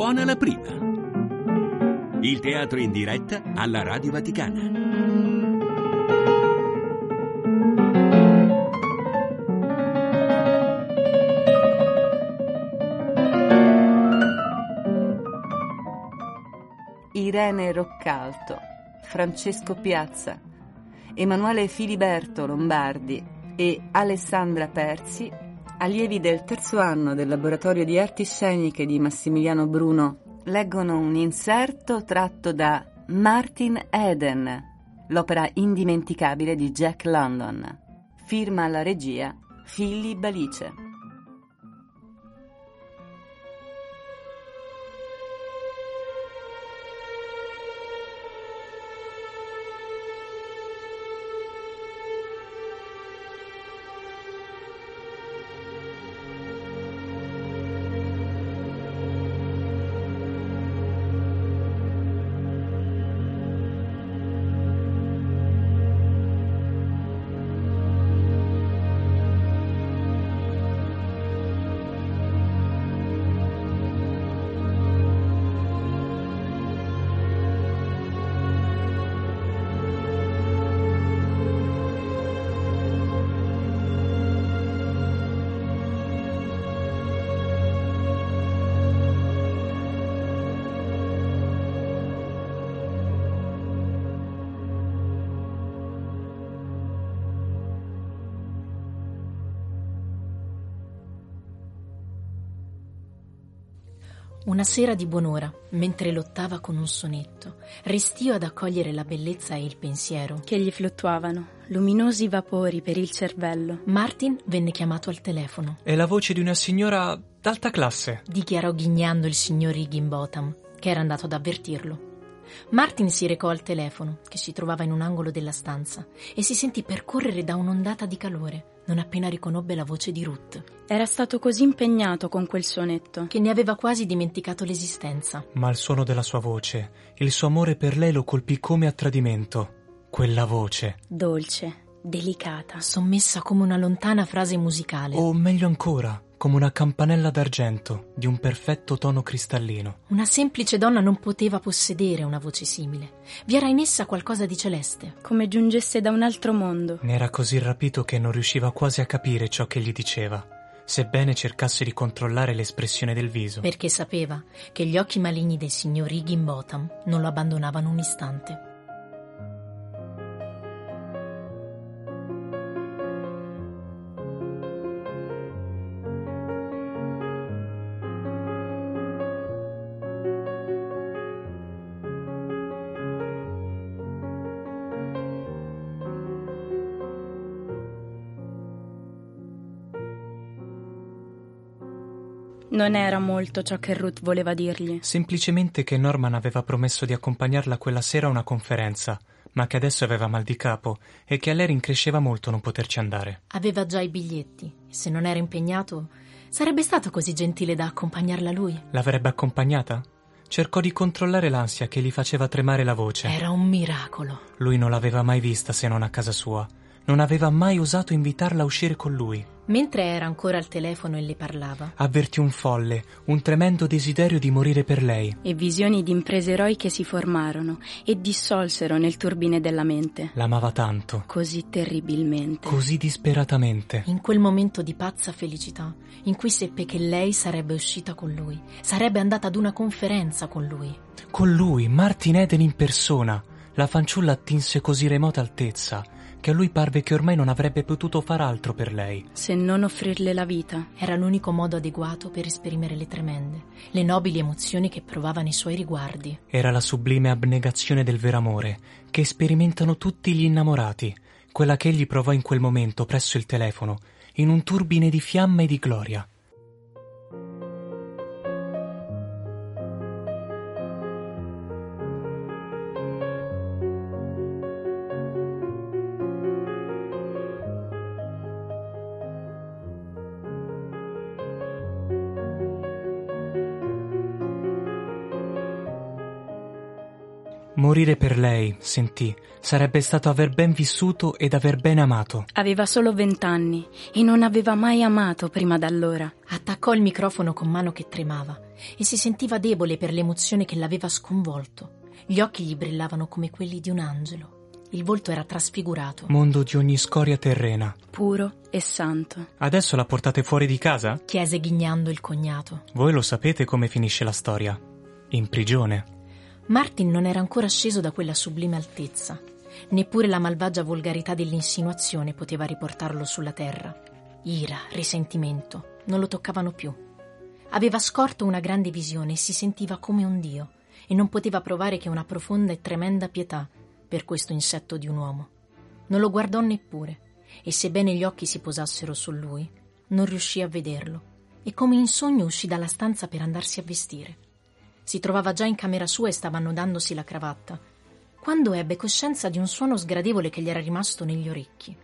suona la prima. Il teatro in diretta alla Radio Vaticana. Irene Roccalto, Francesco Piazza, Emanuele Filiberto Lombardi e Alessandra Persi, allievi del terzo anno del Laboratorio di Arti Sceniche di Massimiliano Bruno, leggono un inserto tratto da Martin Eden, l'opera indimenticabile di Jack London. Firma alla regia Philly Balice. Una sera di buon'ora, mentre lottava con un sonetto, restio ad accogliere la bellezza e il pensiero. Che gli fluttuavano, luminosi vapori per il cervello. Martin venne chiamato al telefono. È la voce di una signora d'alta classe, dichiarò ghignando il signor Higginbotham, che era andato ad avvertirlo. Martin si recò al telefono, che si trovava in un angolo della stanza, e si sentì percorrere da un'ondata di calore non appena riconobbe la voce di Ruth. Era stato così impegnato con quel sonetto che ne aveva quasi dimenticato l'esistenza. Ma il suono della sua voce, il suo amore per lei lo colpì come a tradimento. Quella voce. Dolce, delicata. Sommessa come una lontana frase musicale. O meglio ancora, come una campanella d'argento di un perfetto tono cristallino. Una semplice donna non poteva possedere una voce simile. Vi era in essa qualcosa di celeste. Come giungesse da un altro mondo. Ne era così rapito che non riusciva quasi a capire ciò che gli diceva, sebbene cercasse di controllare l'espressione del viso. Perché sapeva che gli occhi maligni del signor Higginbotham non lo abbandonavano un istante. Non era molto ciò che Ruth voleva dirgli. Semplicemente che Norman aveva promesso di accompagnarla quella sera a una conferenza, ma che adesso aveva mal di capo e che a lei rincresceva molto non poterci andare. Aveva già i biglietti se non era impegnato, sarebbe stato così gentile da accompagnarla lui. L'avrebbe accompagnata? Cercò di controllare l'ansia che gli faceva tremare la voce. Era un miracolo. Lui non l'aveva mai vista se non a casa sua. Non aveva mai osato invitarla a uscire con lui. Mentre era ancora al telefono e le parlava, Avvertì un folle, un tremendo desiderio di morire per lei. E visioni di imprese eroiche si formarono e dissolsero nel turbine della mente. L'amava tanto, Così terribilmente. così disperatamente. in quel momento di pazza felicità, in cui seppe che lei sarebbe uscita con lui, sarebbe andata ad una conferenza con lui. Con lui, Martin Eden in persona, la fanciulla attinse così remota altezza che a lui parve che ormai non avrebbe potuto far altro per lei. Se non offrirle la vita. Era l'unico modo adeguato per esprimere le tremende, le nobili emozioni che provava nei suoi riguardi. Era la sublime abnegazione del vero amore, che sperimentano tutti gli innamorati, quella che egli provò in quel momento presso il telefono, in un turbine di fiamme e di gloria. Morire per lei, sentì, sarebbe stato aver ben vissuto ed aver bene amato. Aveva solo vent'anni e non aveva mai amato prima d'allora. Attaccò il microfono con mano che tremava e si sentiva debole per l'emozione che l'aveva sconvolto. Gli occhi gli brillavano come quelli di un angelo. Il volto era trasfigurato. Mondo di ogni scoria terrena. Puro e santo. Adesso la portate fuori di casa? chiese ghignando il cognato. Voi lo sapete come finisce la storia. In prigione. Martin non era ancora sceso da quella sublime altezza. Neppure la malvagia volgarità dell'insinuazione poteva riportarlo sulla terra. Ira, risentimento, non lo toccavano più. Aveva scorto una grande visione e si sentiva come un dio, e non poteva provare che una profonda e tremenda pietà per questo insetto di un uomo. Non lo guardò neppure, e sebbene gli occhi si posassero su lui, non riuscì a vederlo, e come in sogno uscì dalla stanza per andarsi a vestire. Si trovava già in camera sua e stava annodandosi la cravatta, quando ebbe coscienza di un suono sgradevole che gli era rimasto negli orecchi.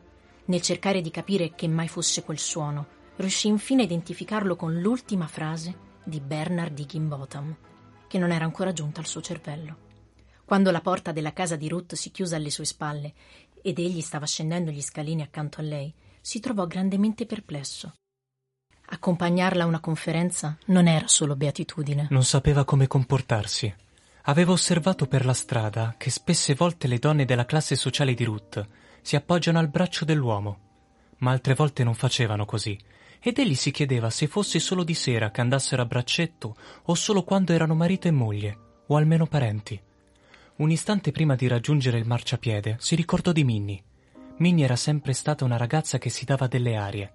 Nel cercare di capire che mai fosse quel suono, riuscì infine a identificarlo con l'ultima frase di Bernard Higginbotham, che non era ancora giunta al suo cervello. Quando la porta della casa di Ruth si chiuse alle sue spalle ed egli stava scendendo gli scalini accanto a lei, si trovò grandemente perplesso. Accompagnarla a una conferenza non era solo beatitudine. Non sapeva come comportarsi. Aveva osservato per la strada che spesse volte le donne della classe sociale di Ruth si appoggiano al braccio dell'uomo, ma altre volte non facevano così, ed egli si chiedeva se fosse solo di sera che andassero a braccetto o solo quando erano marito e moglie, o almeno parenti. Un istante prima di raggiungere il marciapiede si ricordò di Minnie. Minnie era sempre stata una ragazza che si dava delle arie.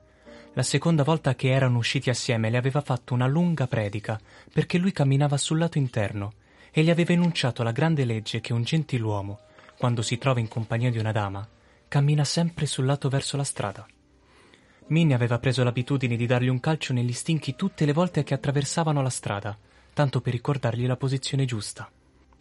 La seconda volta che erano usciti assieme le aveva fatto una lunga predica perché lui camminava sul lato interno e gli aveva enunciato la grande legge che un gentiluomo, quando si trova in compagnia di una dama, cammina sempre sul lato verso la strada. Minnie aveva preso l'abitudine di dargli un calcio negli stinchi tutte le volte che attraversavano la strada, tanto per ricordargli la posizione giusta.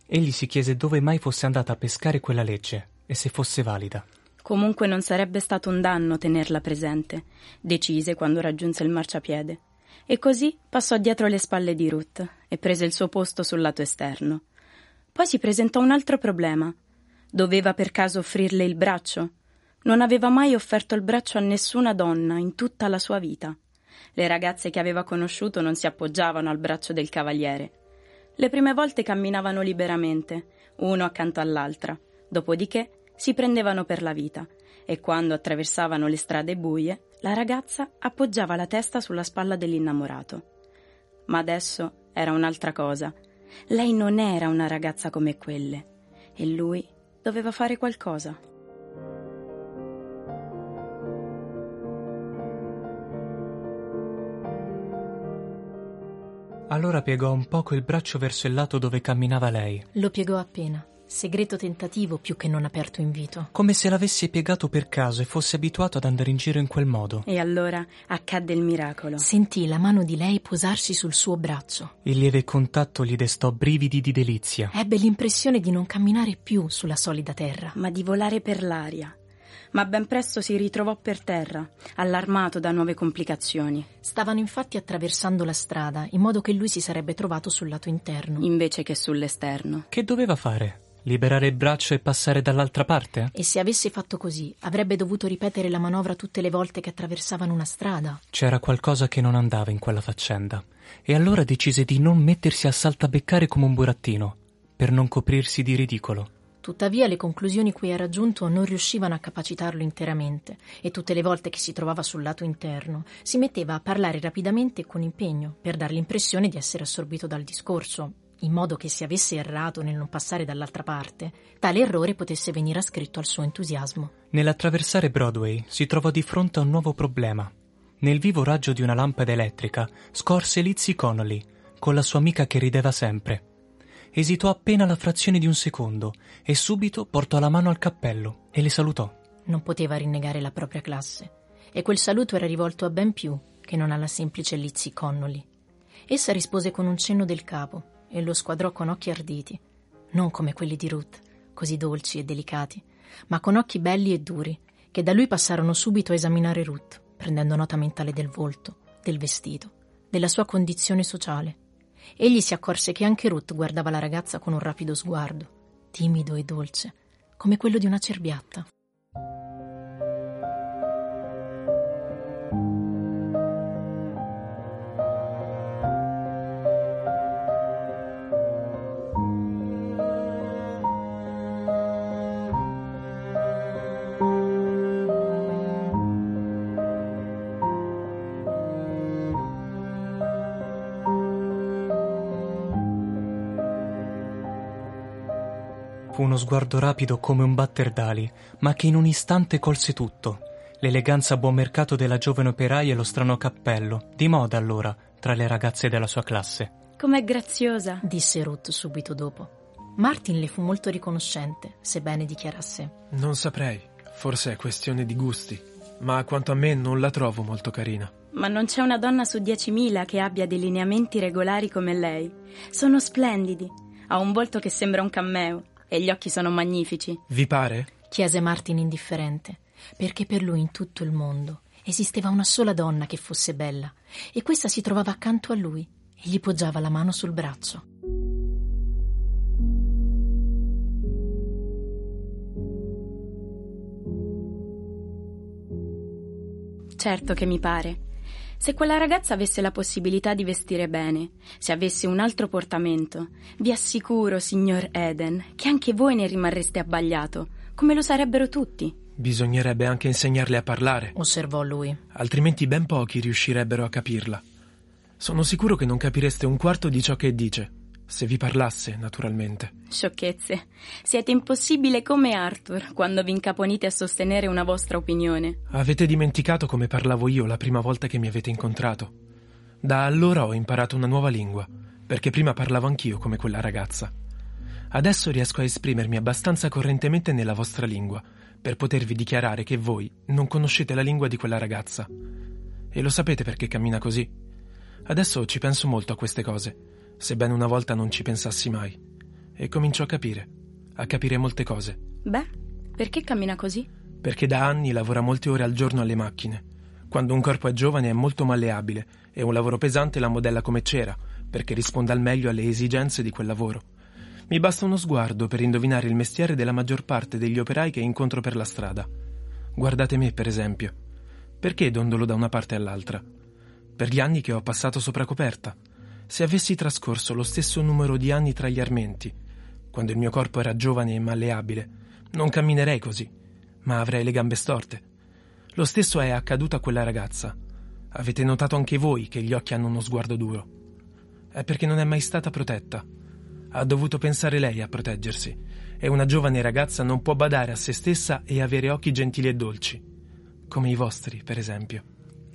Egli si chiese dove mai fosse andata a pescare quella legge e se fosse valida. Comunque non sarebbe stato un danno tenerla presente, decise quando raggiunse il marciapiede. E così passò dietro le spalle di Ruth e prese il suo posto sul lato esterno. Poi si presentò un altro problema. Doveva per caso offrirle il braccio? Non aveva mai offerto il braccio a nessuna donna in tutta la sua vita. Le ragazze che aveva conosciuto non si appoggiavano al braccio del cavaliere. Le prime volte camminavano liberamente, uno accanto all'altra, dopodiché si prendevano per la vita e quando attraversavano le strade buie, la ragazza appoggiava la testa sulla spalla dell'innamorato. Ma adesso era un'altra cosa. Lei non era una ragazza come quelle e lui doveva fare qualcosa. Allora piegò un poco il braccio verso il lato dove camminava lei. Lo piegò appena, segreto tentativo più che non aperto invito. Come se l'avesse piegato per caso e fosse abituato ad andare in giro in quel modo. E allora accadde il miracolo. Sentì la mano di lei posarsi sul suo braccio. Il lieve contatto gli destò brividi di delizia. Ebbe l'impressione di non camminare più sulla solida terra, ma di volare per l'aria ma ben presto si ritrovò per terra, allarmato da nuove complicazioni. Stavano infatti attraversando la strada, in modo che lui si sarebbe trovato sul lato interno. Invece che sull'esterno. Che doveva fare? Liberare il braccio e passare dall'altra parte? E se avesse fatto così, avrebbe dovuto ripetere la manovra tutte le volte che attraversavano una strada. C'era qualcosa che non andava in quella faccenda. E allora decise di non mettersi a saltabeccare come un burattino, per non coprirsi di ridicolo. Tuttavia le conclusioni cui era giunto non riuscivano a capacitarlo interamente e tutte le volte che si trovava sul lato interno si metteva a parlare rapidamente e con impegno per dar l'impressione di essere assorbito dal discorso, in modo che se avesse errato nel non passare dall'altra parte, tale errore potesse venire ascritto al suo entusiasmo. Nell'attraversare Broadway si trovò di fronte a un nuovo problema. Nel vivo raggio di una lampada elettrica scorse Lizzie Connolly, con la sua amica che rideva sempre esitò appena la frazione di un secondo e subito portò la mano al cappello e le salutò. Non poteva rinnegare la propria classe, e quel saluto era rivolto a ben più che non alla semplice Lizzie Connolly. Essa rispose con un cenno del capo e lo squadrò con occhi arditi, non come quelli di Ruth, così dolci e delicati, ma con occhi belli e duri, che da lui passarono subito a esaminare Ruth, prendendo nota mentale del volto, del vestito, della sua condizione sociale Egli si accorse che anche Ruth guardava la ragazza con un rapido sguardo, timido e dolce, come quello di una cerbiatta. Fu uno sguardo rapido come un batter d'ali, ma che in un istante colse tutto. L'eleganza a buon mercato della giovane operaia e lo strano cappello, di moda allora, tra le ragazze della sua classe. Com'è graziosa, disse Ruth subito dopo. Martin le fu molto riconoscente, sebbene dichiarasse. Non saprei, forse è questione di gusti, ma quanto a me non la trovo molto carina. Ma non c'è una donna su 10.000 che abbia dei lineamenti regolari come lei. Sono splendidi. Ha un volto che sembra un cammeo e gli occhi sono magnifici. Vi pare? chiese Martin indifferente, perché per lui in tutto il mondo esisteva una sola donna che fosse bella, e questa si trovava accanto a lui e gli poggiava la mano sul braccio. Certo che mi pare. Se quella ragazza avesse la possibilità di vestire bene, se avesse un altro portamento, vi assicuro, signor Eden, che anche voi ne rimarreste abbagliato, come lo sarebbero tutti. Bisognerebbe anche insegnarle a parlare, osservò lui. altrimenti ben pochi riuscirebbero a capirla. Sono sicuro che non capireste un quarto di ciò che dice, se vi parlasse, naturalmente. Sciocchezze. Siete impossibile come Arthur quando vi incaponite a sostenere una vostra opinione. Avete dimenticato come parlavo io la prima volta che mi avete incontrato. Da allora ho imparato una nuova lingua, perché prima parlavo anch'io come quella ragazza. Adesso riesco a esprimermi abbastanza correntemente nella vostra lingua, per potervi dichiarare che voi non conoscete la lingua di quella ragazza. E lo sapete perché cammina così. Adesso ci penso molto a queste cose, sebbene una volta non ci pensassi mai. E comincio a capire, a capire molte cose. Beh, perché cammina così? Perché da anni lavora molte ore al giorno alle macchine. Quando un corpo è giovane è molto malleabile e un lavoro pesante la modella come cera, perché risponda al meglio alle esigenze di quel lavoro. Mi basta uno sguardo per indovinare il mestiere della maggior parte degli operai che incontro per la strada. Guardate me, per esempio. Perché dondolo da una parte all'altra? Per gli anni che ho passato sopra coperta. Se avessi trascorso lo stesso numero di anni tra gli armenti, quando il mio corpo era giovane e malleabile, non camminerei così, ma avrei le gambe storte. Lo stesso è accaduto a quella ragazza. Avete notato anche voi che gli occhi hanno uno sguardo duro. È perché non è mai stata protetta. Ha dovuto pensare lei a proteggersi, e una giovane ragazza non può badare a se stessa e avere occhi gentili e dolci, come i vostri, per esempio.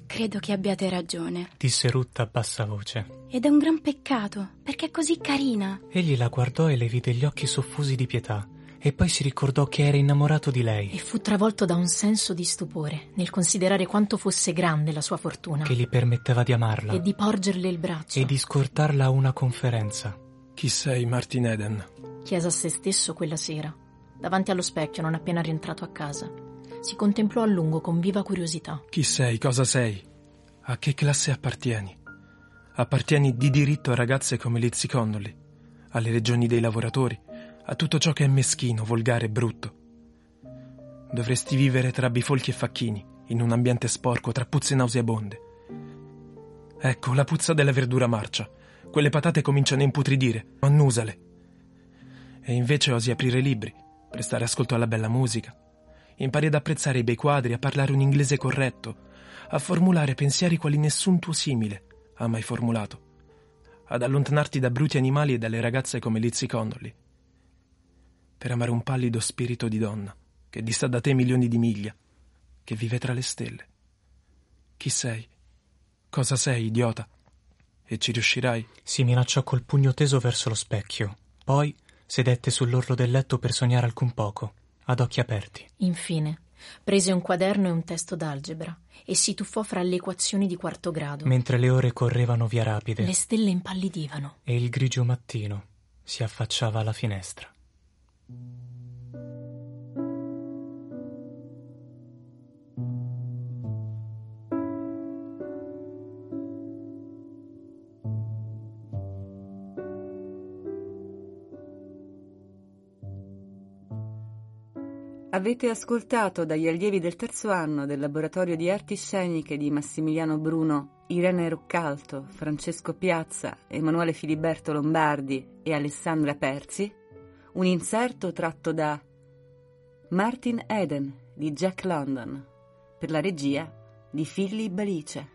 Credo che abbiate ragione. Disse Ruth a bassa voce. Ed è un gran peccato, perché è così carina. Egli la guardò e le vide gli occhi soffusi di pietà, e poi si ricordò che era innamorato di lei. E fu travolto da un senso di stupore nel considerare quanto fosse grande la sua fortuna. Che gli permetteva di amarla. E di porgerle il braccio. E di scortarla a una conferenza. Chi sei, Martin Eden? Chiese a se stesso quella sera, davanti allo specchio non appena rientrato a casa. Si contemplò a lungo con viva curiosità. Chi sei? Cosa sei? A che classe appartieni? Appartieni di diritto a ragazze come Lizzie Connolly, alle legioni dei lavoratori, a tutto ciò che è meschino, volgare e brutto. Dovresti vivere tra bifolchi e facchini, in un ambiente sporco, tra puzze nauseabonde. Ecco, la puzza della verdura marcia. Quelle patate cominciano a imputridire, annusale. E invece osi aprire libri, prestare ascolto alla bella musica. Impari ad apprezzare i bei quadri, a parlare un inglese corretto, a formulare pensieri quali nessun tuo simile ha mai formulato, ad allontanarti da bruti animali e dalle ragazze come Lizzie Connolly, per amare un pallido spirito di donna che dista da te milioni di miglia, che vive tra le stelle. Chi sei? Cosa sei, idiota? E ci riuscirai? Si minacciò col pugno teso verso lo specchio. Poi sedette sull'orlo del letto per sognare alcun poco, ad occhi aperti. Infine, prese un quaderno e un testo d'algebra e si tuffò fra le equazioni di quarto grado. Mentre le ore correvano via rapide Le stelle impallidivano. e il grigio mattino si affacciava alla finestra. Avete ascoltato dagli allievi del terzo anno del laboratorio di arti sceniche di Massimiliano Bruno, Irene Roccalto, Francesco Piazza, Emanuele Filiberto Lombardi e Alessandra Perzi, un inserto tratto da Martin Eden di Jack London per la regia di Philly Balice.